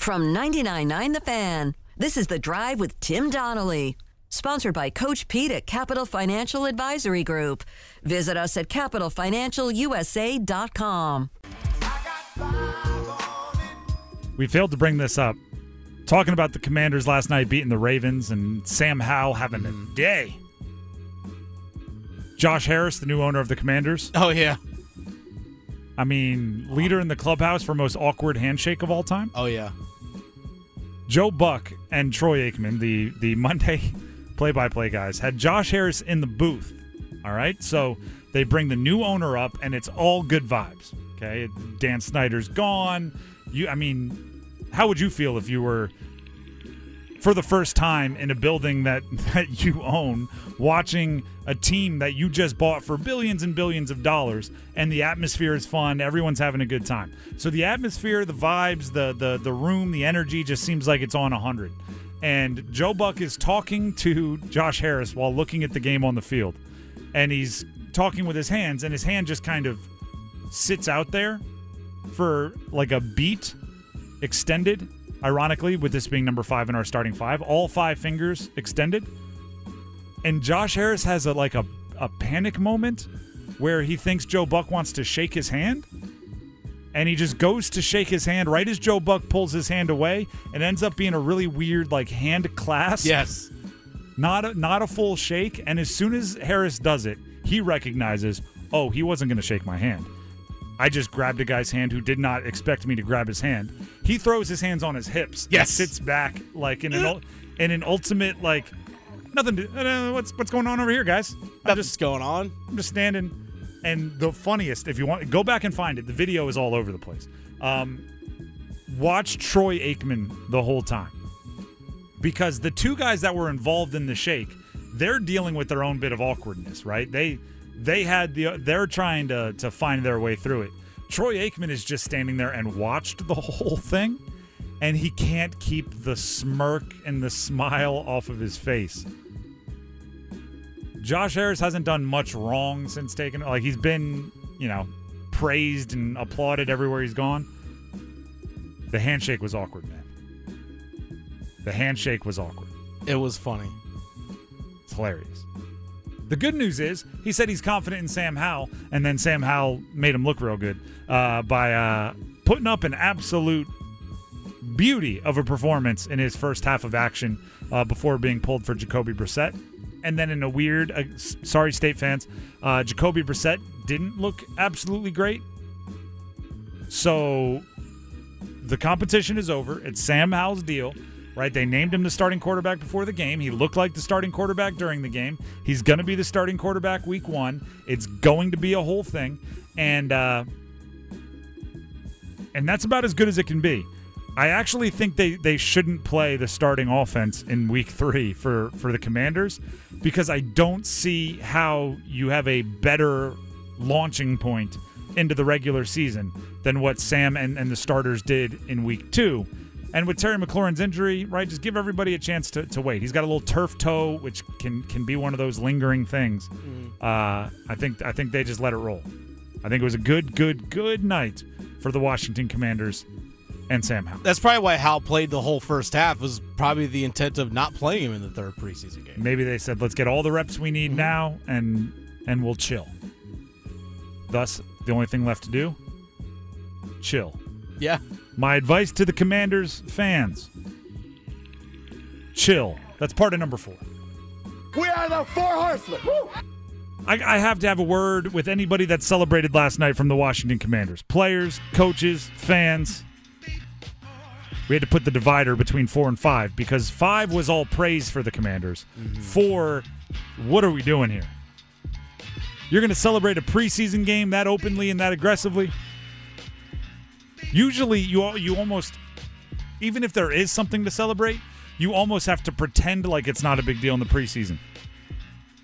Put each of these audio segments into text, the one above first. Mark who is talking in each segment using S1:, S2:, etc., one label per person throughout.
S1: From 99.9 The Fan, this is The Drive with Tim Donnelly. Sponsored by Coach Pete at Capital Financial Advisory Group. Visit us at capitalfinancialusa.com.
S2: We failed to bring this up. Talking about the Commanders last night beating the Ravens and Sam Howell having a mm. day. Josh Harris, the new owner of the Commanders.
S3: Oh yeah.
S2: I mean, leader in the clubhouse for most awkward handshake of all time.
S3: Oh yeah.
S2: Joe Buck and Troy Aikman, the the Monday play-by-play guys, had Josh Harris in the booth. All right, so they bring the new owner up, and it's all good vibes. Okay, Dan Snyder's gone. You, I mean, how would you feel if you were for the first time in a building that that you own, watching a team that you just bought for billions and billions of dollars, and the atmosphere is fun. Everyone's having a good time. So the atmosphere, the vibes, the the the room, the energy just seems like it's on hundred. And Joe Buck is talking to Josh Harris while looking at the game on the field, and he's talking with his hands, and his hand just kind of sits out there for like a beat extended ironically, with this being number five in our starting five, all five fingers extended. And Josh Harris has a like a, a panic moment where he thinks Joe Buck wants to shake his hand. And he just goes to shake his hand right as Joe Buck pulls his hand away and ends up being a really weird like hand clasp.
S3: Yes.
S2: Not a, not a full shake. And as soon as Harris does it, he recognizes, oh, he wasn't going to shake my hand. I just grabbed a guy's hand who did not expect me to grab his hand. He throws his hands on his hips.
S3: Yes.
S2: and sits back like in an ul- in an ultimate like nothing. To, uh, what's what's going on over here, guys? I'm
S3: Nothing's
S2: just
S3: going on.
S2: I'm just standing. And the funniest, if you want, go back and find it. The video is all over the place. Um, watch Troy Aikman the whole time because the two guys that were involved in the shake, they're dealing with their own bit of awkwardness, right? They they had the they're trying to to find their way through it. Troy Aikman is just standing there and watched the whole thing, and he can't keep the smirk and the smile off of his face. Josh Harris hasn't done much wrong since taking like he's been, you know, praised and applauded everywhere he's gone. The handshake was awkward, man. The handshake was awkward.
S3: It was funny.
S2: It's hilarious. The good news is he said he's confident in Sam Howell, and then Sam Howell made him look real good uh, by uh, putting up an absolute beauty of a performance in his first half of action uh, before being pulled for Jacoby Brissett. And then in a weird, uh, sorry, state fans, uh, Jacoby Brissett didn't look absolutely great. So the competition is over. It's Sam Howell's deal, right? They named him the starting quarterback before the game. He looked like the starting quarterback during the game. He's going to be the starting quarterback week one. It's going to be a whole thing, and uh, and that's about as good as it can be. I actually think they, they shouldn't play the starting offense in week three for, for the Commanders because I don't see how you have a better launching point into the regular season than what Sam and, and the starters did in week two. And with Terry McLaurin's injury, right, just give everybody a chance to, to wait. He's got a little turf toe, which can can be one of those lingering things. Uh, I think I think they just let it roll. I think it was a good, good, good night for the Washington Commanders and Sam Howell.
S3: That's probably why Howell played the whole first half. Was probably the intent of not playing him in the third preseason game.
S2: Maybe they said, "Let's get all the reps we need now, and and we'll chill." Thus, the only thing left to do, chill.
S3: Yeah.
S2: My advice to the Commanders fans: chill. That's part of number four.
S4: We are the four horsemen.
S2: I, I have to have a word with anybody that celebrated last night from the Washington Commanders players, coaches, fans. We had to put the divider between four and five because five was all praise for the Commanders. Mm-hmm. Four, what are we doing here? You're going to celebrate a preseason game that openly and that aggressively? Usually, you you almost, even if there is something to celebrate, you almost have to pretend like it's not a big deal in the preseason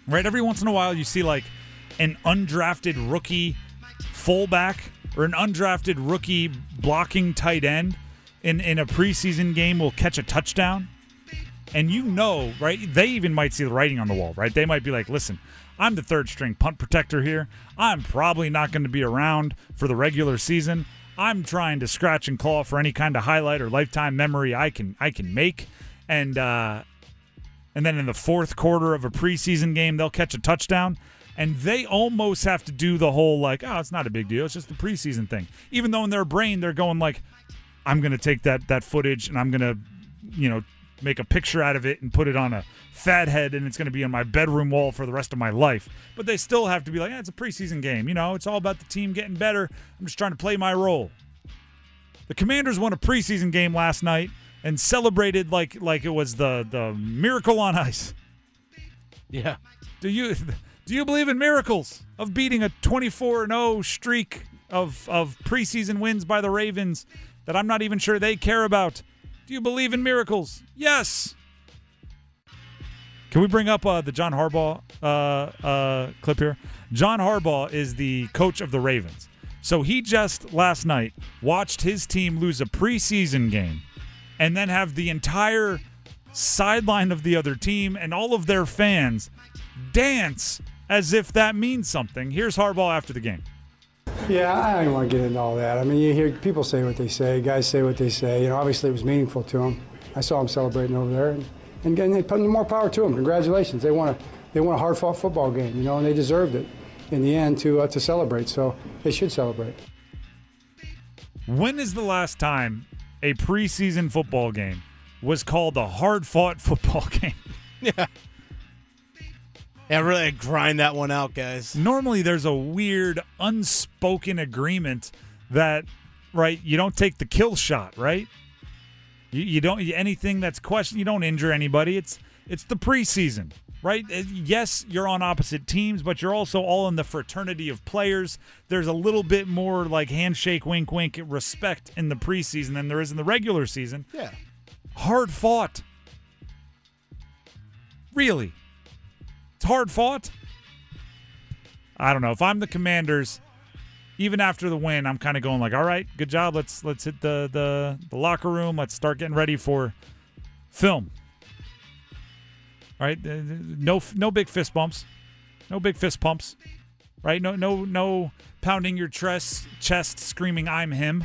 S2: right? Every once in a while, you see like an undrafted rookie fullback or an undrafted rookie blocking tight end in, in a preseason game will catch a touchdown. And you know, right? They even might see the writing on the wall, right? They might be like, listen, I'm the third string punt protector here. I'm probably not going to be around for the regular season. I'm trying to scratch and claw for any kind of highlight or lifetime memory I can I can make, and uh, and then in the fourth quarter of a preseason game they'll catch a touchdown, and they almost have to do the whole like, oh, it's not a big deal, it's just the preseason thing, even though in their brain they're going like, I'm gonna take that that footage and I'm gonna, you know, make a picture out of it and put it on a fat head and it's going to be on my bedroom wall for the rest of my life. But they still have to be like, eh, it's a preseason game. You know, it's all about the team getting better. I'm just trying to play my role. The Commanders won a preseason game last night and celebrated like like it was the the miracle on ice.
S3: Yeah.
S2: Do you do you believe in miracles of beating a 24-0 streak of of preseason wins by the Ravens that I'm not even sure they care about? Do you believe in miracles? Yes. Can we bring up uh, the John Harbaugh uh, uh, clip here? John Harbaugh is the coach of the Ravens. So he just last night watched his team lose a preseason game and then have the entire sideline of the other team and all of their fans dance as if that means something. Here's Harbaugh after the game.
S5: Yeah, I don't want to get into all that. I mean, you hear people say what they say, guys say what they say. You know, obviously it was meaningful to them. I saw them celebrating over there, and, and again, they put more power to them. Congratulations, they won a they won a hard fought football game, you know, and they deserved it in the end to uh, to celebrate. So they should celebrate.
S2: When is the last time a preseason football game was called a hard fought football game?
S3: Yeah. Yeah, really grind that one out, guys.
S2: Normally, there's a weird unspoken agreement that, right, you don't take the kill shot, right? You, you don't anything that's question. You don't injure anybody. It's it's the preseason, right? Uh, Yes, you're on opposite teams, but you're also all in the fraternity of players. There's a little bit more like handshake, wink, wink, respect in the preseason than there is in the regular season.
S3: Yeah.
S2: Hard fought. Really? Hard fought? I don't know. If I'm the commanders, even after the win, I'm kind of going like, all right, good job. Let's let's hit the, the the locker room. Let's start getting ready for film. All right? No no big fist bumps. No big fist pumps. Right? No no no pounding your chest chest screaming I'm him.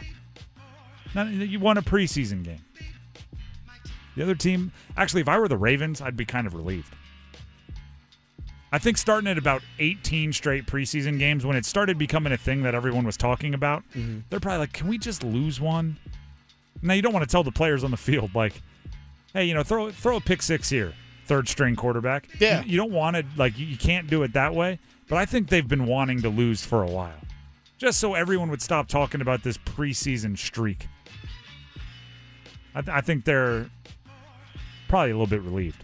S2: You won a preseason game. The other team, actually, if I were the Ravens, I'd be kind of relieved. I think starting at about 18 straight preseason games, when it started becoming a thing that everyone was talking about, mm-hmm. they're probably like, can we just lose one? Now, you don't want to tell the players on the field, like, hey, you know, throw throw a pick six here, third string quarterback.
S3: Yeah.
S2: You, you don't want to, like, you, you can't do it that way. But I think they've been wanting to lose for a while, just so everyone would stop talking about this preseason streak. I, th- I think they're probably a little bit relieved.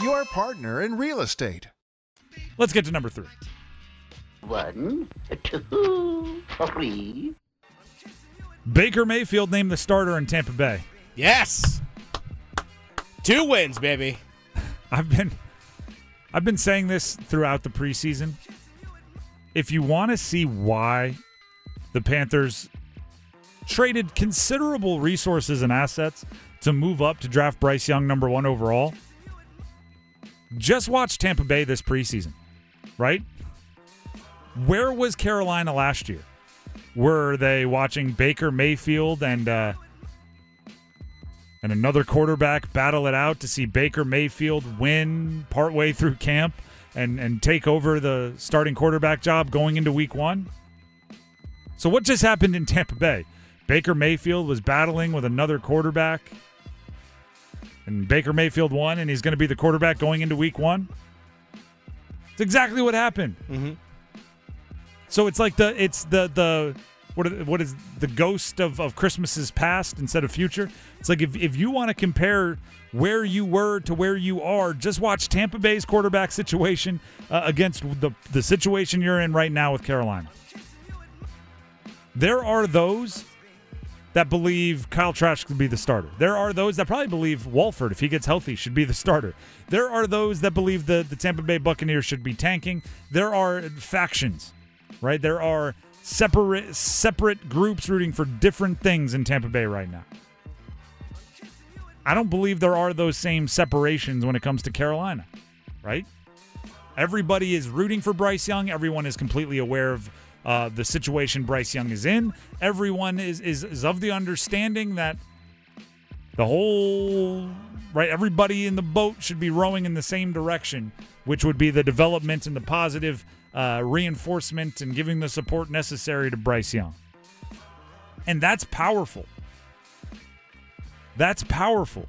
S6: your partner in real estate.
S2: Let's get to number three.
S7: One, two, three.
S2: Baker Mayfield named the starter in Tampa Bay.
S3: Yes. Two wins, baby.
S2: I've been I've been saying this throughout the preseason. If you want to see why the Panthers traded considerable resources and assets to move up to draft Bryce Young number 1 overall, just watch Tampa Bay this preseason, right? Where was Carolina last year? Were they watching Baker Mayfield and uh, and another quarterback battle it out to see Baker Mayfield win partway through camp and and take over the starting quarterback job going into week 1? So what just happened in Tampa Bay? Baker Mayfield was battling with another quarterback and Baker Mayfield won and he's going to be the quarterback going into week 1? It's exactly what happened. So it's like the it's the the what are- what is the ghost of, of Christmas's past instead of future? It's like if if you want to compare where you were to where you are, just watch Tampa Bay's quarterback situation uh, against the the situation you're in right now with Carolina. There are those that believe Kyle Trask could be the starter. There are those that probably believe Wolford, if he gets healthy, should be the starter. There are those that believe the, the Tampa Bay Buccaneers should be tanking. There are factions, right? There are separate separate groups rooting for different things in Tampa Bay right now. I don't believe there are those same separations when it comes to Carolina, right? Everybody is rooting for Bryce Young. Everyone is completely aware of uh, the situation Bryce Young is in. Everyone is, is is of the understanding that the whole right everybody in the boat should be rowing in the same direction, which would be the development and the positive uh, reinforcement and giving the support necessary to Bryce Young. And that's powerful. That's powerful.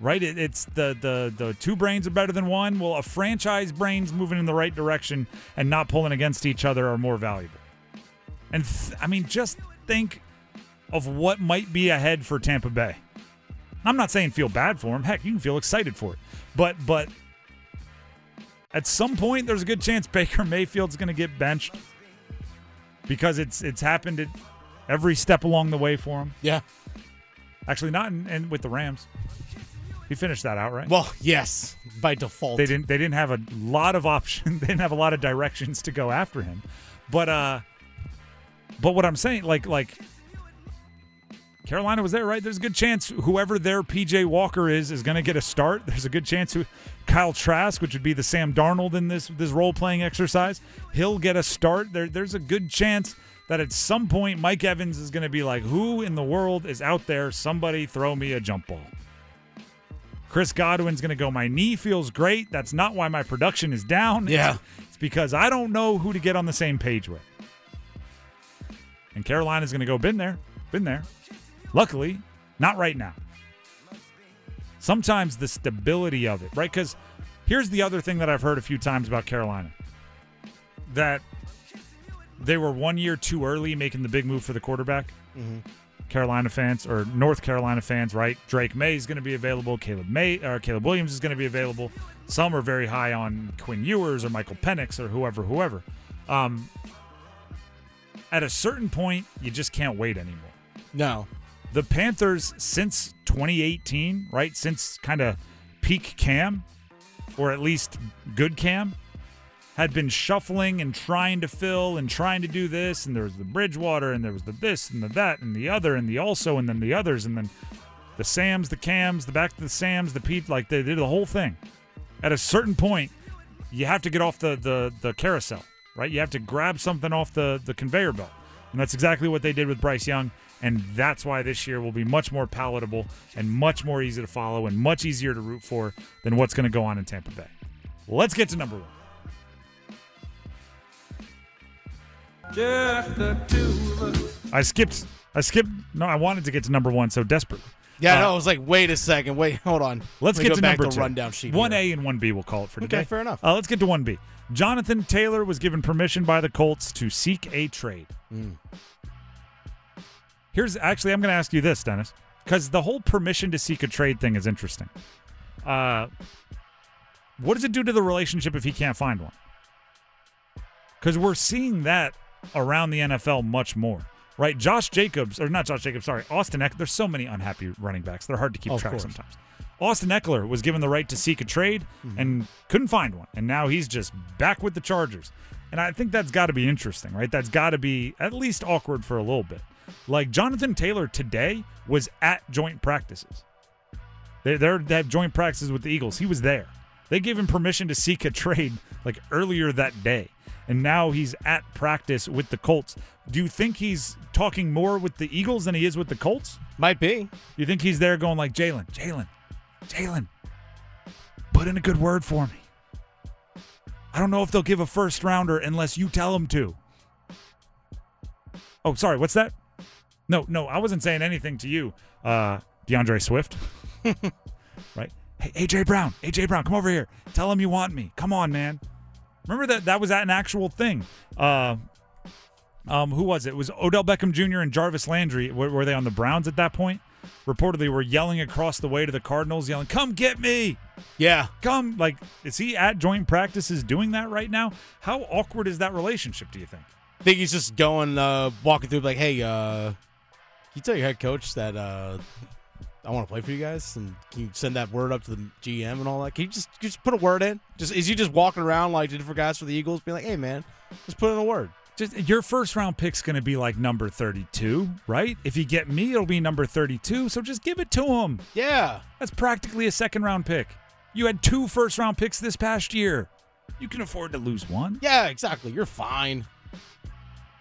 S2: Right? It, it's the, the the two brains are better than one. Well, a franchise brains moving in the right direction and not pulling against each other are more valuable. And th- I mean, just think of what might be ahead for Tampa Bay. I'm not saying feel bad for him. Heck, you can feel excited for it. But but at some point, there's a good chance Baker Mayfield's going to get benched because it's it's happened at every step along the way for him.
S3: Yeah.
S2: Actually, not in, in with the Rams. He finished that out right.
S3: Well, yes, by default.
S2: they didn't they didn't have a lot of options. They didn't have a lot of directions to go after him. But uh, but what I'm saying, like like Carolina was there, right? There's a good chance whoever their PJ Walker is is going to get a start. There's a good chance who Kyle Trask, which would be the Sam Darnold in this this role playing exercise, he'll get a start. There, there's a good chance that at some point Mike Evans is going to be like, "Who in the world is out there? Somebody throw me a jump ball." Chris Godwin's going to go. My knee feels great. That's not why my production is down.
S3: Yeah.
S2: it's, it's because I don't know who to get on the same page with. And Carolina's going to go. Been there, been there. Luckily, not right now. Sometimes the stability of it, right? Because here's the other thing that I've heard a few times about Carolina that they were one year too early making the big move for the quarterback. Mm-hmm. Carolina fans or North Carolina fans, right? Drake Maye is going to be available. Caleb May or Caleb Williams is going to be available. Some are very high on Quinn Ewers or Michael Penix or whoever, whoever. Um, at a certain point, you just can't wait anymore
S3: no.
S2: the Panthers since 2018, right? Since kind of peak Cam, or at least good Cam, had been shuffling and trying to fill and trying to do this. And there was the Bridgewater, and there was the this and the that, and the other, and the also, and then the others, and then the Sams, the Cams, the back to the Sams, the Pete. Like they did the whole thing. At a certain point, you have to get off the the the carousel, right? You have to grab something off the the conveyor belt, and that's exactly what they did with Bryce Young. And that's why this year will be much more palatable and much more easy to follow and much easier to root for than what's going to go on in Tampa Bay. Let's get to number one. I skipped. I skipped. No, I wanted to get to number one so desperately.
S3: Yeah,
S2: Uh,
S3: no, I was like, wait a second, wait, hold on.
S2: Let's
S3: Let me
S2: get
S3: go
S2: to
S3: back
S2: number
S3: to
S2: two.
S3: rundown sheet.
S2: One
S3: here.
S2: A and one B. We'll call it for
S3: Okay,
S2: today.
S3: fair enough.
S2: Uh, let's get to one B. Jonathan Taylor was given permission by the Colts to seek a trade.
S3: Hmm.
S2: Here's actually, I'm going to ask you this, Dennis, because the whole permission to seek a trade thing is interesting. Uh, what does it do to the relationship if he can't find one? Because we're seeing that around the NFL much more, right? Josh Jacobs, or not Josh Jacobs, sorry, Austin Ekeler. There's so many unhappy running backs. They're hard to keep
S3: Of
S2: track
S3: course.
S2: sometimes. Austin Ekeler was given the right to seek a trade mm-hmm. and couldn't find one. And now he's just back with the Chargers. And I think that's got to be interesting, right? That's got to be at least awkward for a little bit. Like Jonathan Taylor today was at joint practices. They they're, they have joint practices with the Eagles. He was there. They gave him permission to seek a trade like earlier that day, and now he's at practice with the Colts. Do you think he's talking more with the Eagles than he is with the Colts?
S3: Might be.
S2: You think he's there going like Jalen, Jalen, Jalen, put in a good word for me. I don't know if they'll give a first rounder unless you tell them to. Oh, sorry, what's that? No, no, I wasn't saying anything to you, uh, D'Andre Swift. right? Hey, AJ Brown, AJ Brown, come over here. Tell him you want me. Come on, man. Remember that that was an actual thing. Uh, um, who was it? It was Odell Beckham Jr. and Jarvis Landry. Were, were they on the Browns at that point? Reportedly, were yelling across the way to the Cardinals, yelling, "Come get me!
S3: Yeah.
S2: Come!" Like, is he at joint practices doing that right now? How awkward is that relationship? Do you think?
S3: I think he's just going, uh, walking through, like, hey, uh, can you tell your head coach that uh, I want to play for you guys, and can you send that word up to the GM and all that? Can you just just put a word in? Just is he just walking around like the different guys for the Eagles, being like, "Hey, man, just put in a word."
S2: Just your first round pick's going to be like number 32, right? If you get me, it'll be number 32. So just give it to him.
S3: Yeah,
S2: That's practically a second round pick. You had two first round picks this past year. You can afford to lose one.
S3: yeah, exactly. You're fine.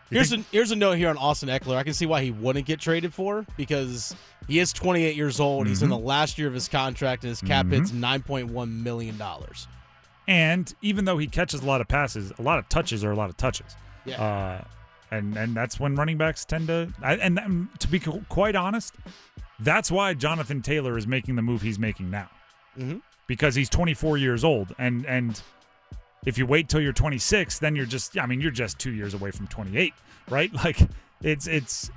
S3: Here's
S2: think-
S3: a here's a note here on Austin Ekeler. I can see why he wouldn't get traded for because he is 28 years old. He's in
S2: Mm-hmm.
S3: the last year of his contract, and his cap hit's 9.1 million dollars.
S2: And even though he catches a lot of passes, a lot of touches are a lot of touches.
S3: Yeah.
S2: Uh, and and that's when running backs tend to. And um, to be quite honest, that's why Jonathan Taylor is making the move he's making now,
S3: Mhm.
S2: because he's 24 years old, and and if you wait till you're 26, then you're just. I mean, you're just two years away from 28, right? Like it's it's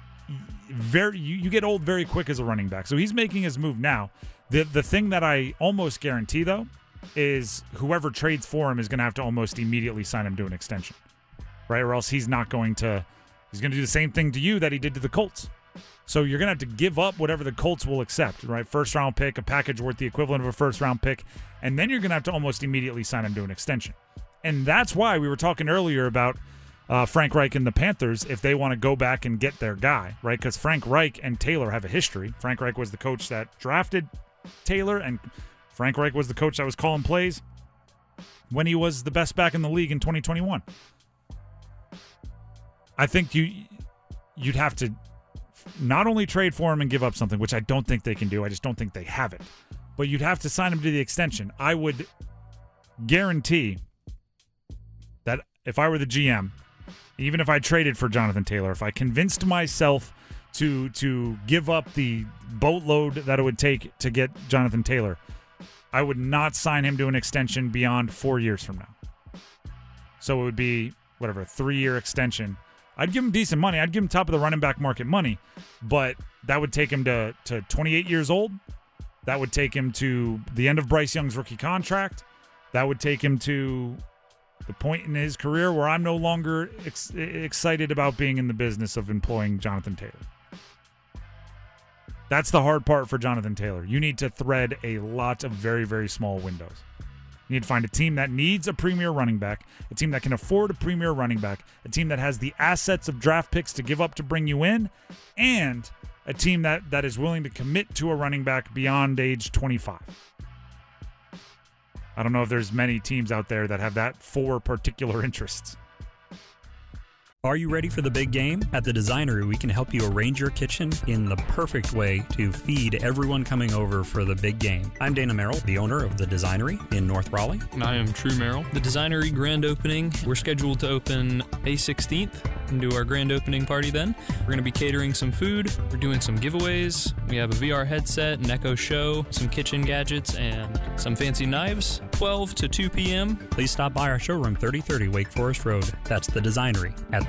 S2: very you, you get old very quick as a running back. So he's making his move now. The the thing that I almost guarantee though is whoever trades for him is going to have to almost immediately sign him to an extension, right? Or else he's not going to. He's going to do the same thing to you that he did to the Colts. So you're going to have to give up whatever the Colts will accept, right? First round pick, a package worth the equivalent of a first round pick, and then you're going to have to almost immediately sign him to an extension. And that's why we were talking earlier about uh, Frank Reich and the Panthers if they want to go back and get their guy, right? Because Frank Reich and Taylor have a history. Frank Reich was the coach that drafted Taylor, and Frank Reich was the coach that was calling plays when he was the best back in the league in 2021. I think you you'd have to not only trade for him and give up something, which I don't think they can do. I just don't think they have it. But you'd have to sign him to the extension. I would guarantee that if I were the GM, even if I traded for Jonathan Taylor, if I convinced myself to to give up the boatload that it would take to get Jonathan Taylor, I would not sign him to an extension beyond four years from now. So it would be whatever, a three year extension. I'd give him decent money. I'd give him top of the running back market money, but that would take him to, to 28 years old. That would take him to the end of Bryce Young's rookie contract. That would take him to the point in his career where I'm no longer ex- excited about being in the business of employing Jonathan Taylor. That's the hard part for Jonathan Taylor. You need to thread a lot of very, very small windows. You need to find a team that needs a premier running back, a team that can afford a premier running back, a team that has the assets of draft picks to give up to bring you in, and a team that, that is willing to commit to a running back beyond age 25. I don't know if there's many teams out there that have that for particular interests.
S8: Are you ready for the big game? At the Designery, we can help you arrange your kitchen in the perfect way to feed everyone coming over for the big game. I'm Dana Merrill, the owner of the Designery in North Raleigh.
S9: And I am True Merrill. The Designery grand opening, we're scheduled to open May 16th and do our grand opening party then. We're going to be catering some food, we're doing some giveaways. We have a VR headset, an Echo Show, some kitchen gadgets, and some fancy knives. 12 to 2 p.m.
S8: Please stop by our showroom 3030 Wake Forest Road. That's the Designery at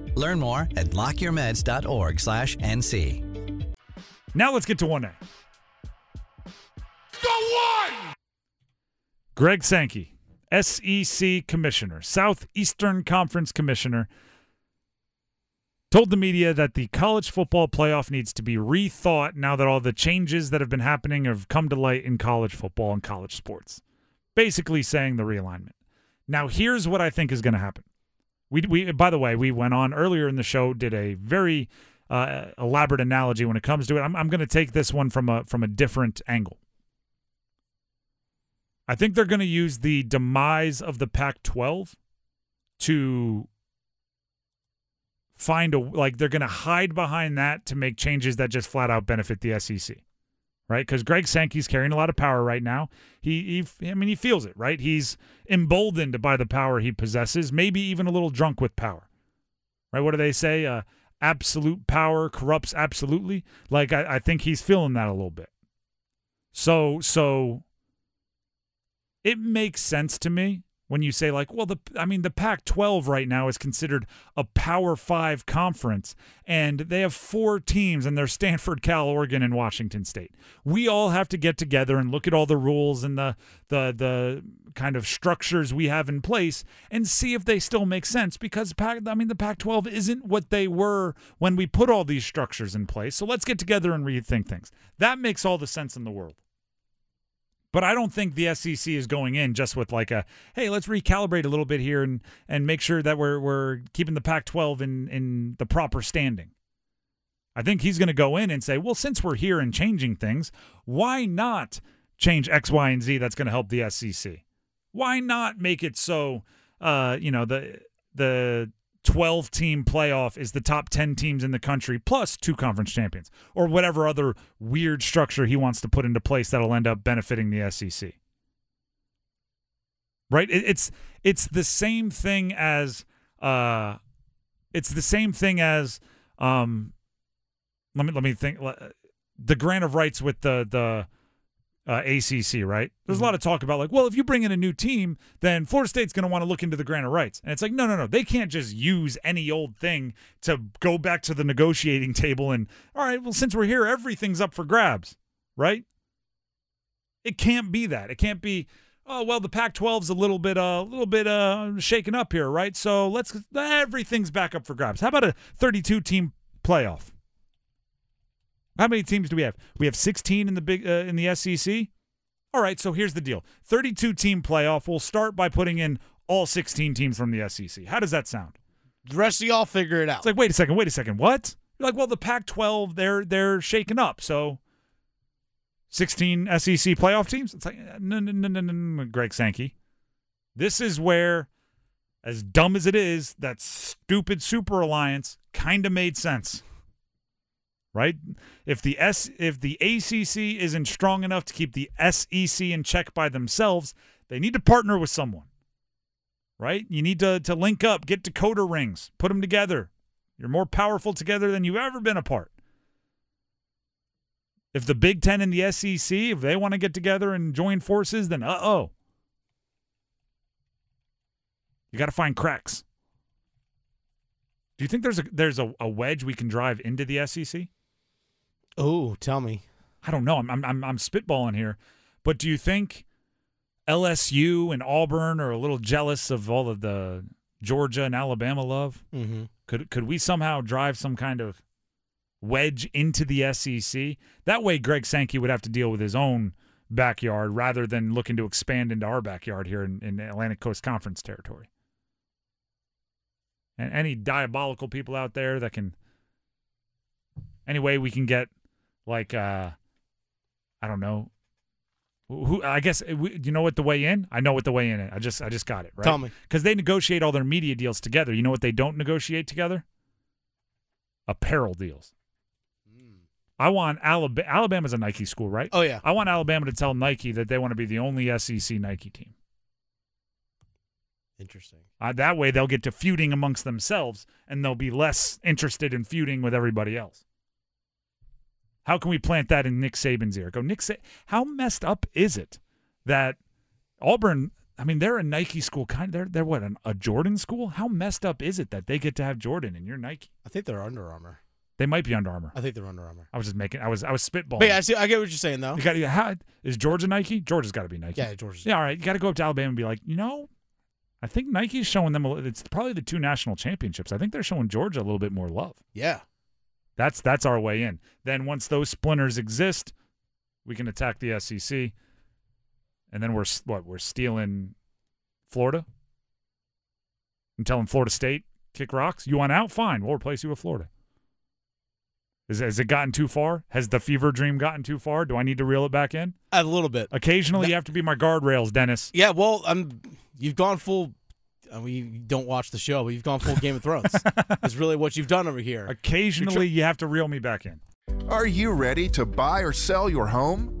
S10: Learn more at lockyourmeds.org/nc.
S2: Now let's get to 1A.
S4: The one!
S2: Greg Sankey, SEC Commissioner, Southeastern Conference Commissioner, told the media that the college football playoff needs to be rethought now that all the changes that have been happening have come to light in college football and college sports. Basically saying the realignment. Now, here's what I think is going to happen. We, we, by the way, we went on earlier in the show, did a very uh, elaborate analogy when it comes to it. I'm, I'm going to take this one from a from a different angle. I think they're going to use the demise of the Pac 12 to find a, like, they're going to hide behind that to make changes that just flat out benefit the SEC, right? Because Greg Sankey's carrying a lot of power right now. He, he, I mean, he feels it, right? He's emboldened by the power he possesses, maybe even a little drunk with power, right? What do they say? Uh, absolute power corrupts absolutely. Like, I, I think he's feeling that a little bit. So so it makes sense to me when you say like, well, the I mean the Pac-12 right now is considered a Power 5 conference and they have four teams and they're Stanford, Cal, Oregon and Washington State. We all have to get together and look at all the rules and the the the kind of structures we have in place and see if they still make sense because Pac I mean the Pac-12 isn't what they were when we put all these structures in place. So let's get together and rethink things. That makes all the sense in the world. But I don't think the SEC is going in just with like a hey, let's recalibrate a little bit here and and make sure that we're we're keeping the Pac-12 in in the proper standing. I think he's going to go in and say, well, since we're here and changing things, why not change X, Y, and Z? That's going to help the SEC. Why not make it so, uh, you know, the the 12 team playoff is the top 10 teams in the country plus two conference champions or whatever other weird structure he wants to put into place that'll end up benefiting the SEC. Right? It's it's the same thing as uh it's the same thing as um let me let me think the grant of rights with the the uh, ACC, right? There's a lot of talk about like, well, if you bring in a new team, then Florida State's going to want to look into the grant of rights, and it's like, no, no, no, they can't just use any old thing to go back to the negotiating table and all right, well, since we're here, everything's up for grabs, right? It can't be that. It can't be. Oh well, the Pac-12's a little bit, a uh, little bit uh, shaken up here, right? So let's everything's back up for grabs. How about a 32 team playoff? How many teams do we have? We have 16 in the big uh, in the SEC. All right, so here's the deal. 32 team playoff. We'll start by putting in all 16 teams from the SEC. How does that sound?
S3: The rest of y'all figure it out.
S2: It's like, wait a second, wait a second. What? You're like, well, the Pac-12, they're they're shaken up. So 16 SEC playoff teams? It's like, no, no, no, no, no, Greg Sankey. This is where, as dumb as it is, that stupid super alliance kind of made sense right? If the S if the ACC isn't strong enough to keep the SEC in check by themselves, they need to partner with someone. Right? You need to to link up, get decoder rings, put them together. You're more powerful together than you've ever been apart. If the Big 10 and the SEC, if they want to get together and join forces, then uh-oh. You got to find cracks. Do you think there's a there's a, a wedge we can drive into the SEC?
S3: Oh, tell me.
S2: I don't know. I'm I'm I'm spitballing here, but do you think LSU and Auburn are a little jealous of all of the Georgia and Alabama love?
S3: Mm-hmm.
S2: Could could we somehow drive some kind of wedge into the SEC? That way, Greg Sankey would have to deal with his own backyard rather than looking to expand into our backyard here in, in Atlantic Coast Conference territory. And any diabolical people out there that can, any way we can get like uh I don't know. Who I guess uh, you know what the way in? I know what the way in is. I just I just got it right.
S3: Tell me
S2: because they negotiate all their media deals together. You know what they don't negotiate together? Apparel deals. I want Alabama. Alabama's a Nike school, right?
S3: Oh yeah.
S2: I want Alabama to tell Nike that they want to be the only SEC Nike team.
S3: Interesting.
S2: Uh, that way, they'll get to feuding amongst themselves, and they'll be less interested in feuding with everybody else. How can we plant that in Nick Saban's ear? Go, Nick, Sa- how messed up is it that Auburn? I mean, they're a Nike school, kind. They're they're what an, a Jordan school. How messed up is it that they get to have Jordan and you're Nike?
S3: I think they're Under Armour.
S2: They might be Under Armour.
S3: I think they're Under Armour.
S2: I was just making. I was I was spitballing.
S3: But yeah, I see. I get what you're saying though.
S2: You got how is Georgia Nike? Georgia's got to be Nike.
S3: Yeah, Georgia's.
S2: Yeah, all right. You got to go up to Alabama and be like, you know, I think Nike's showing them. A, it's probably the two national championships. I think they're showing Georgia a little bit more love.
S3: Yeah.
S2: That's that's our way in. Then once those splinters exist, we can attack the SEC, and then we're what we're stealing Florida and telling Florida State kick rocks. You want out? Fine, we'll replace you with Florida. Is, has it gotten too far? Has the fever dream gotten too far? Do I need to reel it back in?
S3: A little bit.
S2: Occasionally, you have to be my guardrails, Dennis.
S3: Yeah, well, I'm. You've gone full I mean, you don't watch the show, but you've gone full Game of Thrones. It's really what you've done over here.
S2: Occasionally, you have to reel me back in.
S6: Are you ready to buy or sell your home?